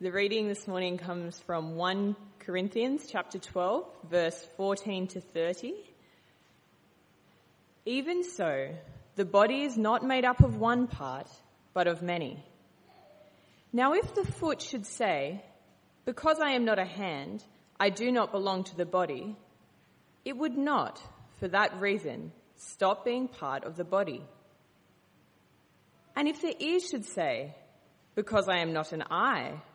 The reading this morning comes from 1 Corinthians chapter 12, verse 14 to 30. Even so, the body is not made up of one part, but of many. Now if the foot should say, because I am not a hand, I do not belong to the body, it would not, for that reason, stop being part of the body. And if the ear should say, because I am not an eye,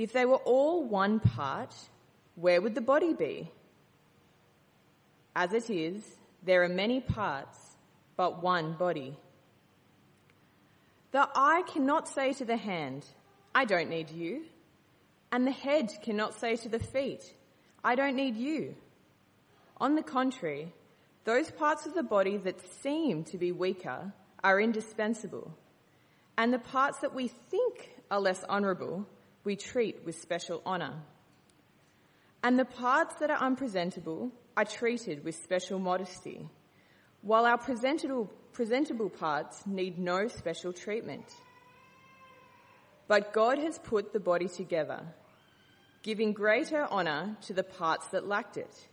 If they were all one part, where would the body be? As it is, there are many parts, but one body. The eye cannot say to the hand, I don't need you. And the head cannot say to the feet, I don't need you. On the contrary, those parts of the body that seem to be weaker are indispensable. And the parts that we think are less honourable, we treat with special honour. And the parts that are unpresentable are treated with special modesty, while our presentable, presentable parts need no special treatment. But God has put the body together, giving greater honour to the parts that lacked it,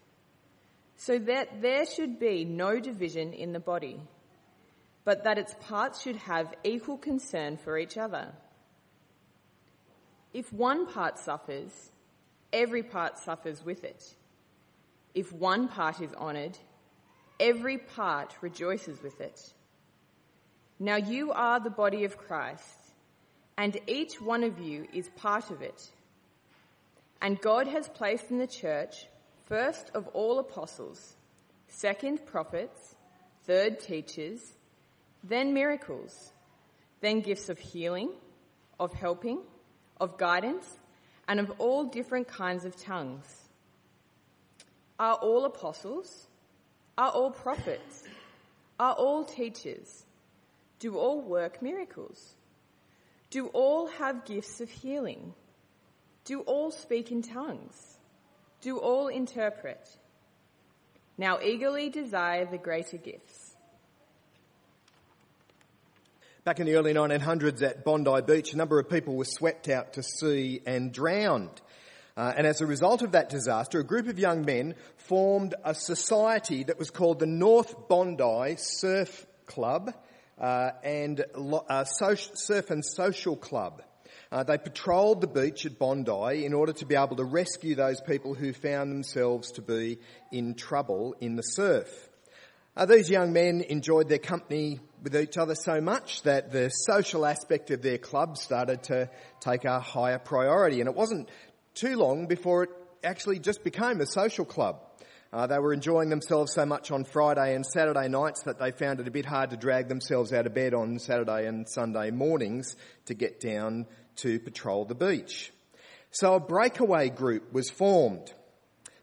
so that there should be no division in the body, but that its parts should have equal concern for each other. If one part suffers, every part suffers with it. If one part is honoured, every part rejoices with it. Now you are the body of Christ, and each one of you is part of it. And God has placed in the church first of all apostles, second prophets, third teachers, then miracles, then gifts of healing, of helping, of guidance, and of all different kinds of tongues. Are all apostles? Are all prophets? Are all teachers? Do all work miracles? Do all have gifts of healing? Do all speak in tongues? Do all interpret? Now eagerly desire the greater gifts. Back in the early 1900s at Bondi Beach, a number of people were swept out to sea and drowned. Uh, and as a result of that disaster, a group of young men formed a society that was called the North Bondi Surf Club uh, and uh, Surf and Social Club. Uh, they patrolled the beach at Bondi in order to be able to rescue those people who found themselves to be in trouble in the surf. Uh, these young men enjoyed their company with each other so much that the social aspect of their club started to take a higher priority. And it wasn't too long before it actually just became a social club. Uh, they were enjoying themselves so much on Friday and Saturday nights that they found it a bit hard to drag themselves out of bed on Saturday and Sunday mornings to get down to patrol the beach. So a breakaway group was formed.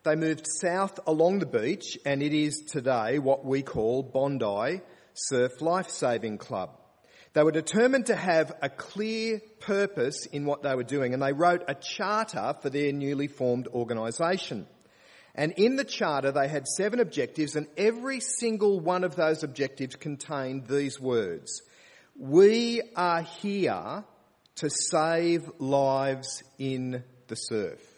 They moved south along the beach and it is today what we call Bondi Surf Life Saving Club. They were determined to have a clear purpose in what they were doing and they wrote a charter for their newly formed organisation. And in the charter they had seven objectives and every single one of those objectives contained these words. We are here to save lives in the surf.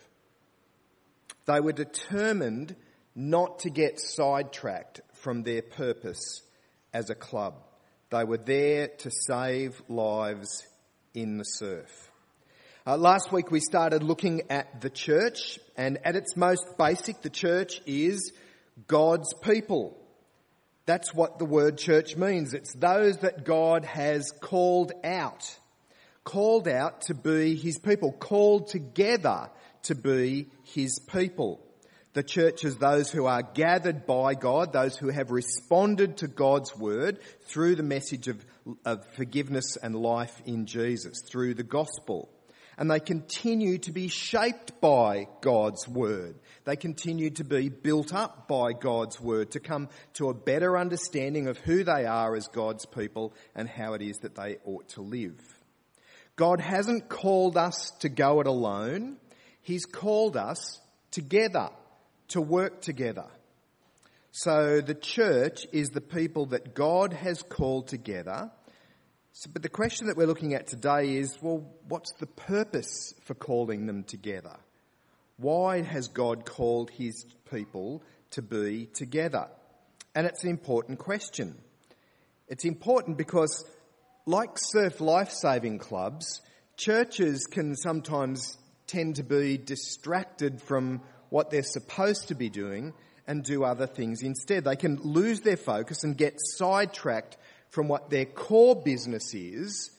They were determined not to get sidetracked from their purpose as a club. They were there to save lives in the surf. Uh, last week we started looking at the church, and at its most basic, the church is God's people. That's what the word church means. It's those that God has called out. Called out to be His people. Called together to be his people. The church is those who are gathered by God, those who have responded to God's word through the message of, of forgiveness and life in Jesus, through the gospel. and they continue to be shaped by God's Word. They continue to be built up by God's Word to come to a better understanding of who they are as God's people and how it is that they ought to live. God hasn't called us to go it alone. He's called us together, to work together. So the church is the people that God has called together. So, but the question that we're looking at today is, well, what's the purpose for calling them together? Why has God called his people to be together? And it's an important question. It's important because, like surf life saving clubs, churches can sometimes tend to be distracted from what they're supposed to be doing and do other things instead. They can lose their focus and get sidetracked from what their core business is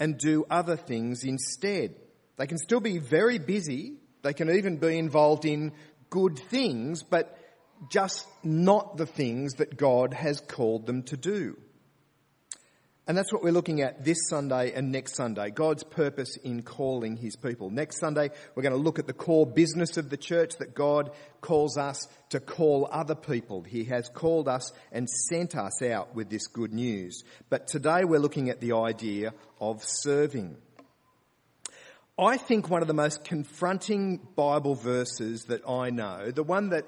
and do other things instead. They can still be very busy. They can even be involved in good things, but just not the things that God has called them to do. And that's what we're looking at this Sunday and next Sunday God's purpose in calling his people. Next Sunday, we're going to look at the core business of the church that God calls us to call other people. He has called us and sent us out with this good news. But today, we're looking at the idea of serving. I think one of the most confronting Bible verses that I know, the one that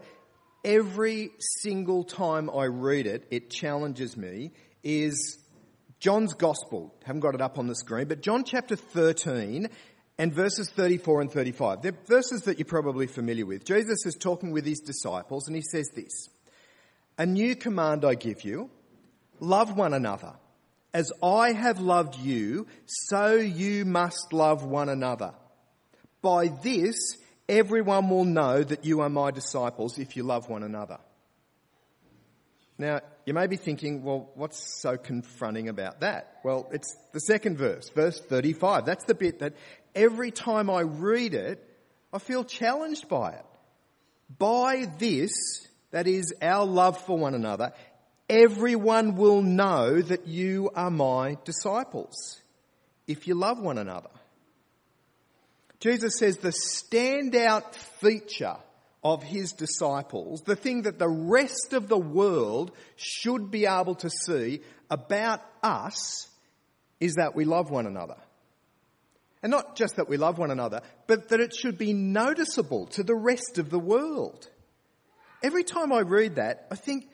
every single time I read it, it challenges me, is John's Gospel. Haven't got it up on the screen, but John chapter 13 and verses 34 and 35. They're verses that you're probably familiar with. Jesus is talking with his disciples and he says this, A new command I give you, love one another. As I have loved you, so you must love one another. By this, everyone will know that you are my disciples if you love one another. Now, you may be thinking, well, what's so confronting about that? Well, it's the second verse, verse 35. That's the bit that every time I read it, I feel challenged by it. By this, that is our love for one another, everyone will know that you are my disciples if you love one another. Jesus says the standout feature of his disciples, the thing that the rest of the world should be able to see about us is that we love one another. And not just that we love one another, but that it should be noticeable to the rest of the world. Every time I read that, I think,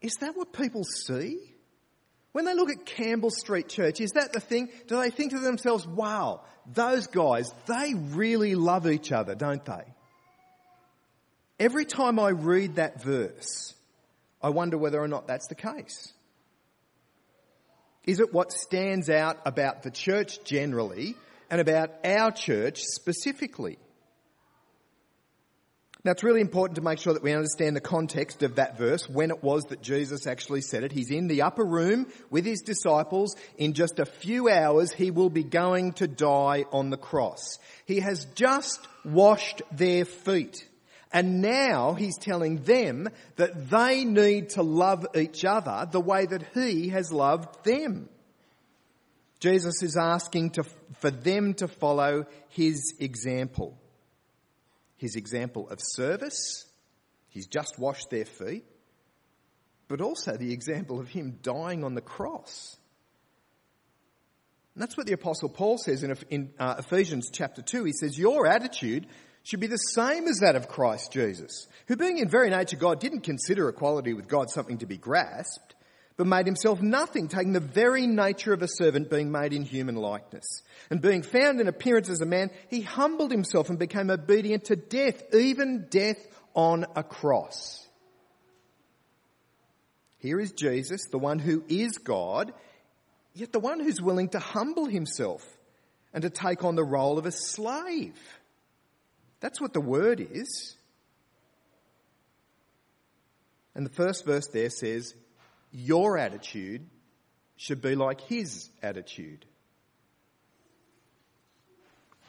is that what people see? When they look at Campbell Street Church, is that the thing? Do they think to themselves, wow, those guys, they really love each other, don't they? Every time I read that verse, I wonder whether or not that's the case. Is it what stands out about the church generally and about our church specifically? Now it's really important to make sure that we understand the context of that verse, when it was that Jesus actually said it. He's in the upper room with his disciples. In just a few hours, he will be going to die on the cross. He has just washed their feet. And now he's telling them that they need to love each other the way that he has loved them. Jesus is asking to, for them to follow his example. His example of service. He's just washed their feet. But also the example of him dying on the cross. And that's what the apostle Paul says in, in uh, Ephesians chapter 2. He says, your attitude should be the same as that of Christ Jesus, who being in very nature God didn't consider equality with God something to be grasped, but made himself nothing, taking the very nature of a servant being made in human likeness. And being found in appearance as a man, he humbled himself and became obedient to death, even death on a cross. Here is Jesus, the one who is God, yet the one who's willing to humble himself and to take on the role of a slave. That's what the word is. And the first verse there says, Your attitude should be like his attitude.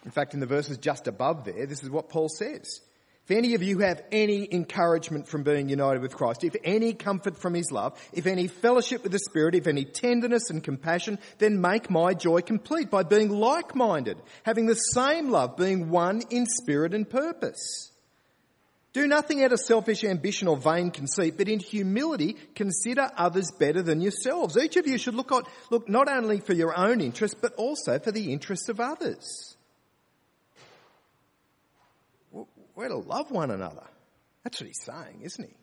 In fact, in the verses just above there, this is what Paul says. If any of you have any encouragement from being united with Christ, if any comfort from his love, if any fellowship with the Spirit, if any tenderness and compassion, then make my joy complete by being like-minded, having the same love, being one in spirit and purpose. Do nothing out of selfish ambition or vain conceit, but in humility consider others better than yourselves. Each of you should look, at, look not only for your own interest, but also for the interest of others. We're to love one another. That's what he's saying, isn't he?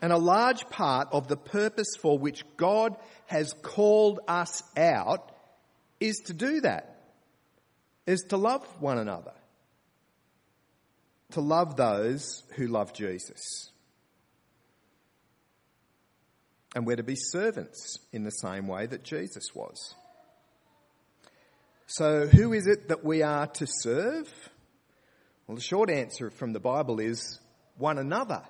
And a large part of the purpose for which God has called us out is to do that, is to love one another, to love those who love Jesus. And we're to be servants in the same way that Jesus was. So, who is it that we are to serve? Well, the short answer from the Bible is one another.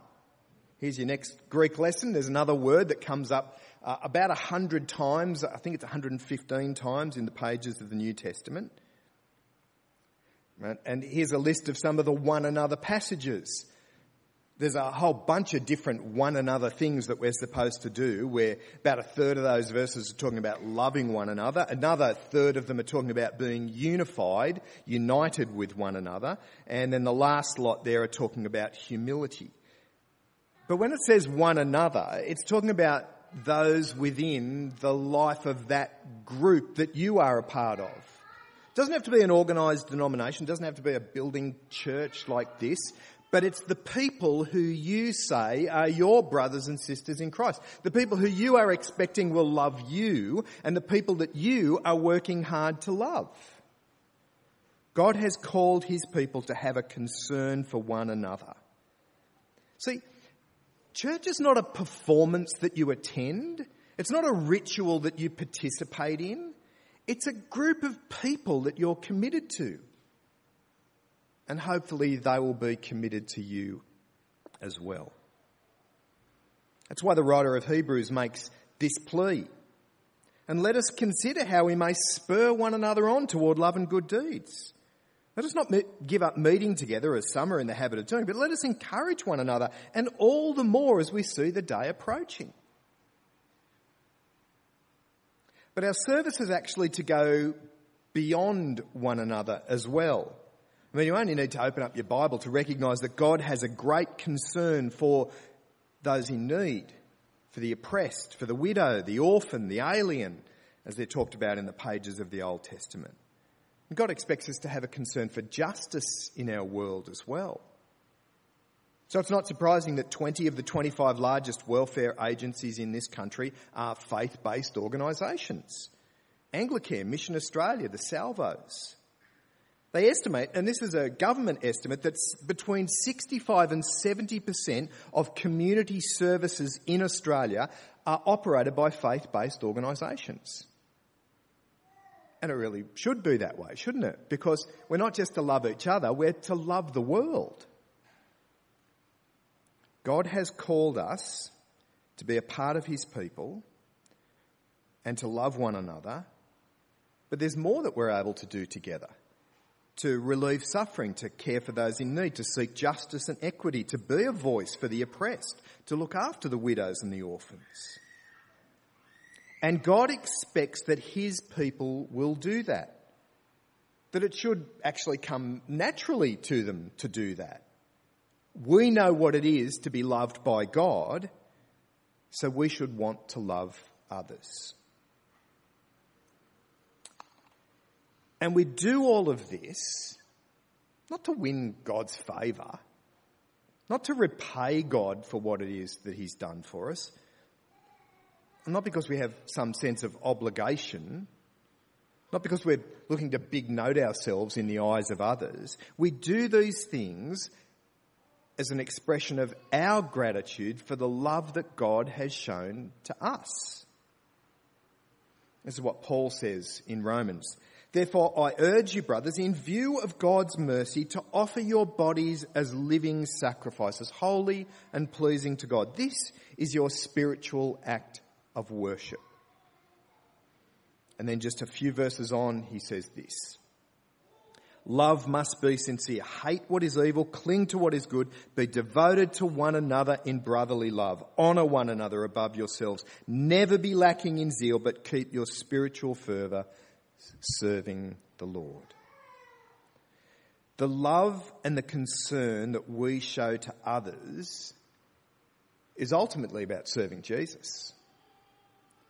Here's your next Greek lesson. There's another word that comes up uh, about a hundred times. I think it's 115 times in the pages of the New Testament. Right? And here's a list of some of the one another passages there's a whole bunch of different one another things that we're supposed to do where about a third of those verses are talking about loving one another. Another third of them are talking about being unified, united with one another. And then the last lot there are talking about humility. But when it says one another, it's talking about those within the life of that group that you are a part of. It doesn't have to be an organised denomination, it doesn't have to be a building church like this but it's the people who you say are your brothers and sisters in Christ. The people who you are expecting will love you and the people that you are working hard to love. God has called his people to have a concern for one another. See, church is not a performance that you attend. It's not a ritual that you participate in. It's a group of people that you're committed to and hopefully they will be committed to you as well. That's why the writer of Hebrews makes this plea. And let us consider how we may spur one another on toward love and good deeds. Let us not give up meeting together as some are in the habit of doing, but let us encourage one another, and all the more as we see the day approaching. But our service is actually to go beyond one another as well. I mean, you only need to open up your Bible to recognise that God has a great concern for those in need, for the oppressed, for the widow, the orphan, the alien, as they're talked about in the pages of the Old Testament. And God expects us to have a concern for justice in our world as well. So it's not surprising that 20 of the 25 largest welfare agencies in this country are faith-based organisations. Anglicare, Mission Australia, the Salvos. They estimate, and this is a government estimate, that between 65 and 70% of community services in Australia are operated by faith-based organisations. And it really should be that way, shouldn't it? Because we're not just to love each other, we're to love the world. God has called us to be a part of His people and to love one another, but there's more that we're able to do together to relieve suffering, to care for those in need, to seek justice and equity, to be a voice for the oppressed, to look after the widows and the orphans. And God expects that His people will do that. That it should actually come naturally to them to do that. We know what it is to be loved by God, so we should want to love others. And we do all of this not to win God's favour, not to repay God for what it is that He's done for us, not because we have some sense of obligation, not because we're looking to big note ourselves in the eyes of others. We do these things as an expression of our gratitude for the love that God has shown to us. This is what Paul says in Romans. Therefore, I urge you, brothers, in view of God's mercy, to offer your bodies as living sacrifices, holy and pleasing to God. This is your spiritual act of worship. And then just a few verses on, he says this Love must be sincere. Hate what is evil, cling to what is good, be devoted to one another in brotherly love. Honour one another above yourselves. Never be lacking in zeal, but keep your spiritual fervour serving the Lord. The love and the concern that we show to others is ultimately about serving Jesus,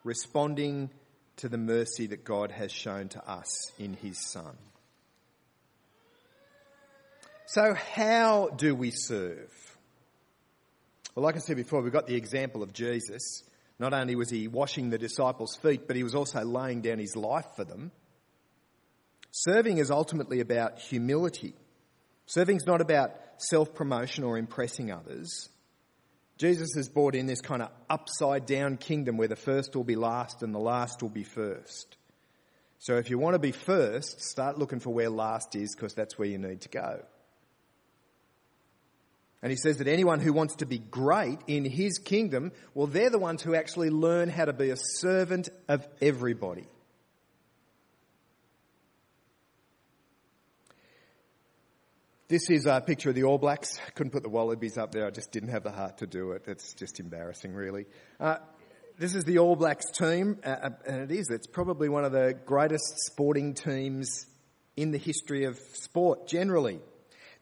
responding to the mercy that God has shown to us in His Son. So, how do we serve? Well, like I said before, we've got the example of Jesus. Not only was he washing the disciples' feet, but he was also laying down his life for them. Serving is ultimately about humility. Serving's not about self promotion or impressing others. Jesus has brought in this kind of upside down kingdom where the first will be last and the last will be first. So if you want to be first, start looking for where last is because that's where you need to go. And he says that anyone who wants to be great in his kingdom, well, they're the ones who actually learn how to be a servant of everybody. This is a picture of the All Blacks. Couldn't put the Wallabies up there. I just didn't have the heart to do it. It's just embarrassing, really. Uh, this is the All Blacks team, uh, uh and it is. It's probably one of the greatest sporting teams in the history of sport generally.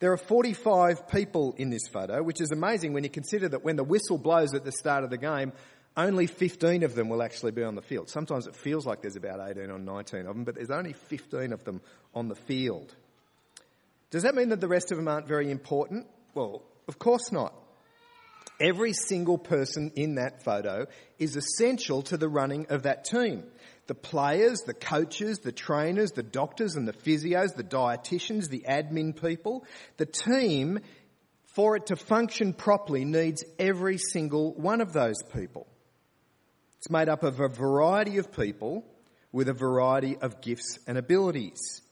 There are 45 people in this photo, which is amazing when you consider that when the whistle blows at the start of the game, only 15 of them will actually be on the field. Sometimes it feels like there's about 18 or 19 of them, but there's only 15 of them on the field. Does that mean that the rest of them aren't very important? Well, of course not. Every single person in that photo is essential to the running of that team the players, the coaches, the trainers, the doctors and the physios, the dietitians, the admin people. The team, for it to function properly, needs every single one of those people. It's made up of a variety of people with a variety of gifts and abilities.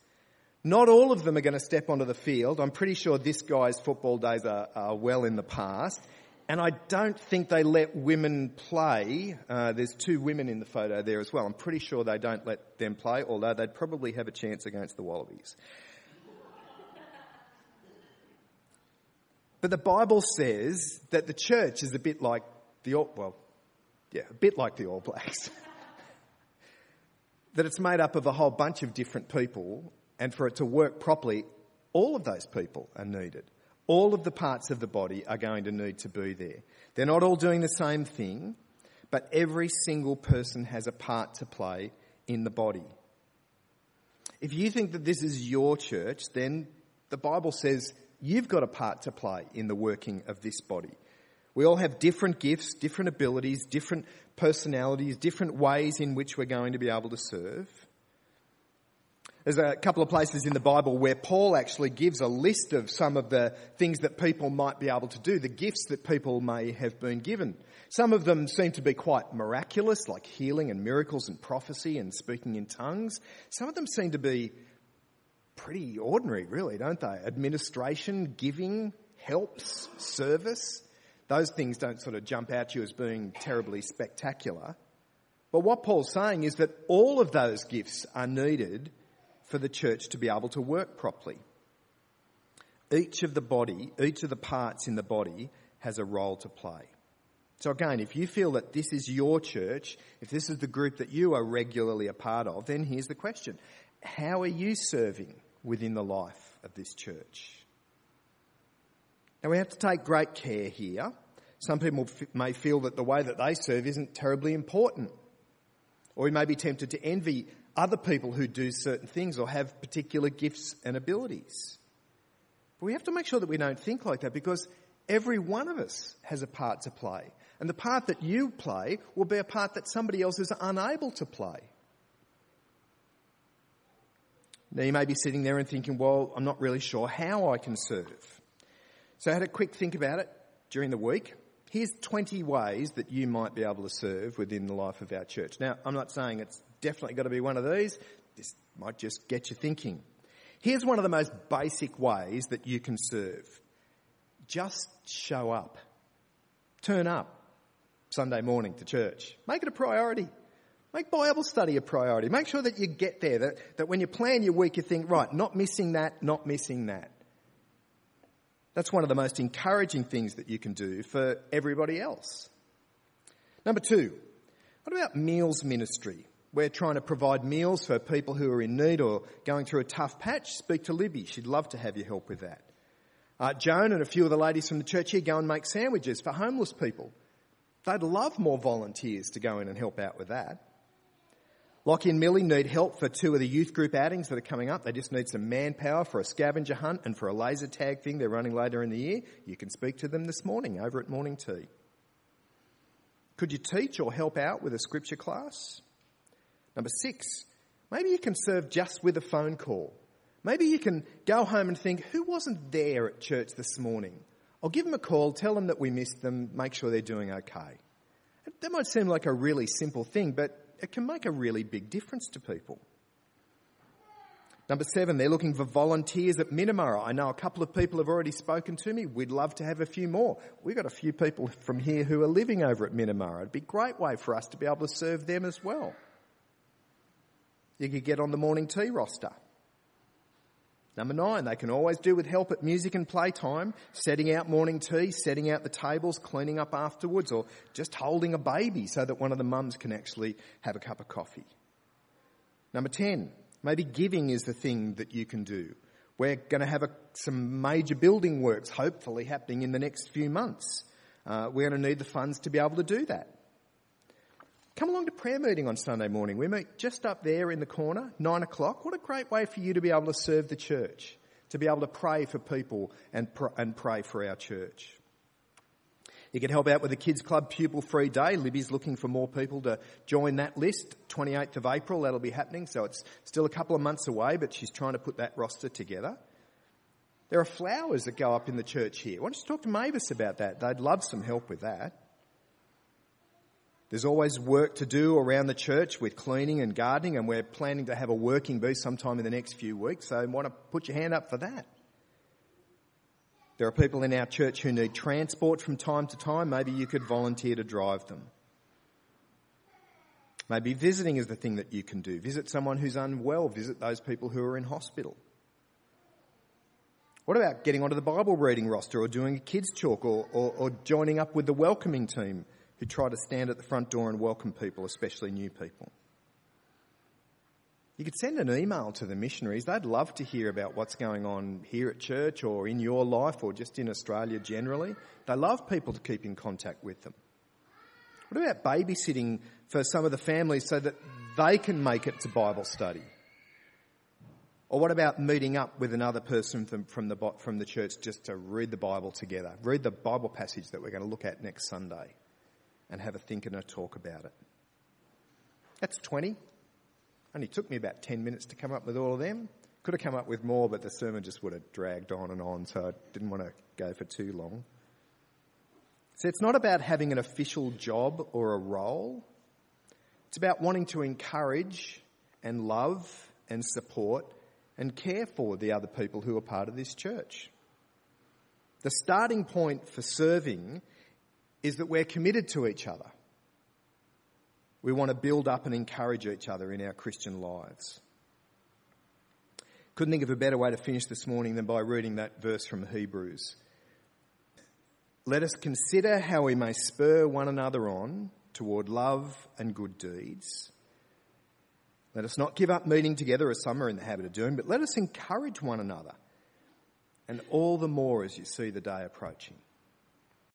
Not all of them are going to step onto the field. I'm pretty sure this guy's football days are, are well in the past. And I don't think they let women play. Uh, there's two women in the photo there as well. I'm pretty sure they don't let them play, although they'd probably have a chance against the Wallabies. But the Bible says that the church is a bit like the well, yeah, a bit like the All Blacks. that it's made up of a whole bunch of different people, and for it to work properly, all of those people are needed. All of the parts of the body are going to need to be there. They're not all doing the same thing, but every single person has a part to play in the body. If you think that this is your church, then the Bible says you've got a part to play in the working of this body. We all have different gifts, different abilities, different personalities, different ways in which we're going to be able to serve. There's a couple of places in the Bible where Paul actually gives a list of some of the things that people might be able to do, the gifts that people may have been given. Some of them seem to be quite miraculous, like healing and miracles and prophecy and speaking in tongues. Some of them seem to be pretty ordinary, really, don't they? Administration, giving, helps, service. Those things don't sort of jump out you as being terribly spectacular. But what Paul's saying is that all of those gifts are needed for the church to be able to work properly. Each of the body, each of the parts in the body has a role to play. So again, if you feel that this is your church, if this is the group that you are regularly a part of, then here's the question. How are you serving within the life of this church? Now we have to take great care here. Some people may feel that the way that they serve isn't terribly important. Or we may be tempted to envy other people who do certain things or have particular gifts and abilities. But we have to make sure that we don't think like that because every one of us has a part to play. And the part that you play will be a part that somebody else is unable to play. Now you may be sitting there and thinking, well, I'm not really sure how I can serve. So I had a quick think about it during the week. Here's 20 ways that you might be able to serve within the life of our church. Now, I'm not saying it's definitely got to be one of these. This might just get you thinking. Here's one of the most basic ways that you can serve. Just show up. Turn up Sunday morning to church. Make it a priority. Make Bible study a priority. Make sure that you get there, that, that when you plan your week, you think, right, not missing that, not missing that. That's one of the most encouraging things that you can do for everybody else. Number two, what about meals ministry? We're trying to provide meals for people who are in need or going through a tough patch. Speak to Libby. She'd love to have your help with that. Uh, Joan and a few of the ladies from the church here go and make sandwiches for homeless people. They'd love more volunteers to go in and help out with that. Lockie and Millie need help for two of the youth group outings that are coming up. They just need some manpower for a scavenger hunt and for a laser tag thing they're running later in the year. You can speak to them this morning over at morning tea. Could you teach or help out with a scripture class? Number six, maybe you can serve just with a phone call. Maybe you can go home and think, who wasn't there at church this morning? I'll give them a call, tell them that we missed them, make sure they're doing okay. That might seem like a really simple thing, but it can make a really big difference to people. Number seven, they're looking for volunteers at Minnamurra. I know a couple of people have already spoken to me. We'd love to have a few more. We've got a few people from here who are living over at Minnamurra. It'd be a great way for us to be able to serve them as well. You could get on the morning tea roster. Number nine, they can always do with help at music and playtime, setting out morning tea, setting out the tables, cleaning up afterwards, or just holding a baby so that one of the mums can actually have a cup of coffee. Number 10, maybe giving is the thing that you can do. We're going to have a, some major building works hopefully happening in the next few months. Uh, we're going to need the funds to be able to do that. Come along to prayer meeting on Sunday morning. We meet just up there in the corner, nine o'clock. What a great way for you to be able to serve the church, to be able to pray for people and, pr- and pray for our church. You can help out with the Kids Club Pupil Free Day. Libby's looking for more people to join that list. 28th of April, that'll be happening. So it's still a couple of months away, but she's trying to put that roster together. There are flowers that go up in the church here. Why don't you talk to Mavis about that? They'd love some help with that. There's always work to do around the church with cleaning and gardening, and we're planning to have a working booth sometime in the next few weeks, so want to put your hand up for that. There are people in our church who need transport from time to time. Maybe you could volunteer to drive them. Maybe visiting is the thing that you can do. Visit someone who's unwell. Visit those people who are in hospital. What about getting onto the Bible reading roster or doing a kids' chalk or, or, or joining up with the welcoming team who try to stand at the front door and welcome people, especially new people. You could send an email to the missionaries. They'd love to hear about what's going on here at church or in your life or just in Australia generally. They love people to keep in contact with them. What about babysitting for some of the families so that they can make it to Bible study? Or what about meeting up with another person from, the, from the church just to read the Bible together? Read the Bible passage that we're going to look at next Sunday and have a think and a talk about it. That's 20. Only took me about 10 minutes to come up with all of them. Could have come up with more, but the sermon just would have dragged on and on, so I didn't want to go for too long. So it's not about having an official job or a role. It's about wanting to encourage and love and support and care for the other people who are part of this church. The starting point for serving is that we're committed to each other. We want to build up and encourage each other in our Christian lives. Couldn't think of a better way to finish this morning than by reading that verse from Hebrews. Let us consider how we may spur one another on toward love and good deeds. Let us not give up meeting together as some are in the habit of doing, but let us encourage one another, and all the more as you see the day approaching.